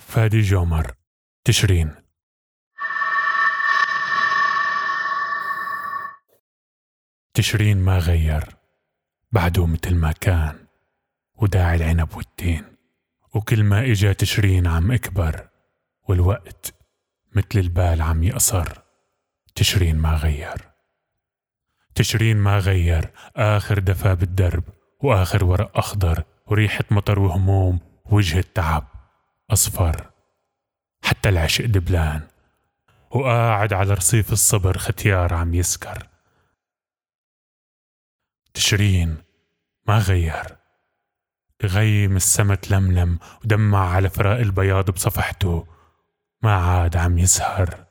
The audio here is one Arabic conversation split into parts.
فادي جومر تشرين. تشرين ما غير بعده مثل ما كان وداعي العنب والتين. وكل ما إجا تشرين عم أكبر والوقت مثل البال عم يقصر. تشرين ما غير. تشرين ما غير آخر دفا بالدرب وآخر ورق أخضر وريحة مطر وهموم وجه التعب. أصفر حتى العشق دبلان وقاعد على رصيف الصبر ختيار عم يسكر. تشرين ما غير غيم السما تلملم ودمع على فراق البياض بصفحته ما عاد عم يسهر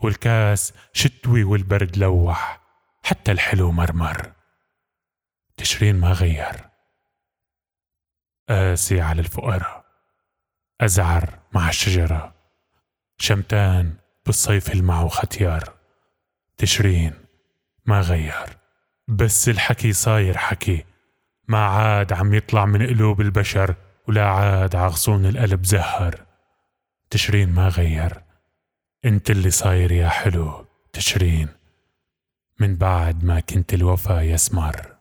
والكاس شتوي والبرد لوح حتى الحلو مرمر. تشرين ما غير قاسي على الفقراء. أزعر مع الشجرة. شمتان بالصيف المعو ختيار. تشرين ما غير. بس الحكي صاير حكي. ما عاد عم يطلع من قلوب البشر ولا عاد عغصون القلب زهر. تشرين ما غير. انت اللي صاير يا حلو تشرين. من بعد ما كنت الوفا يسمر.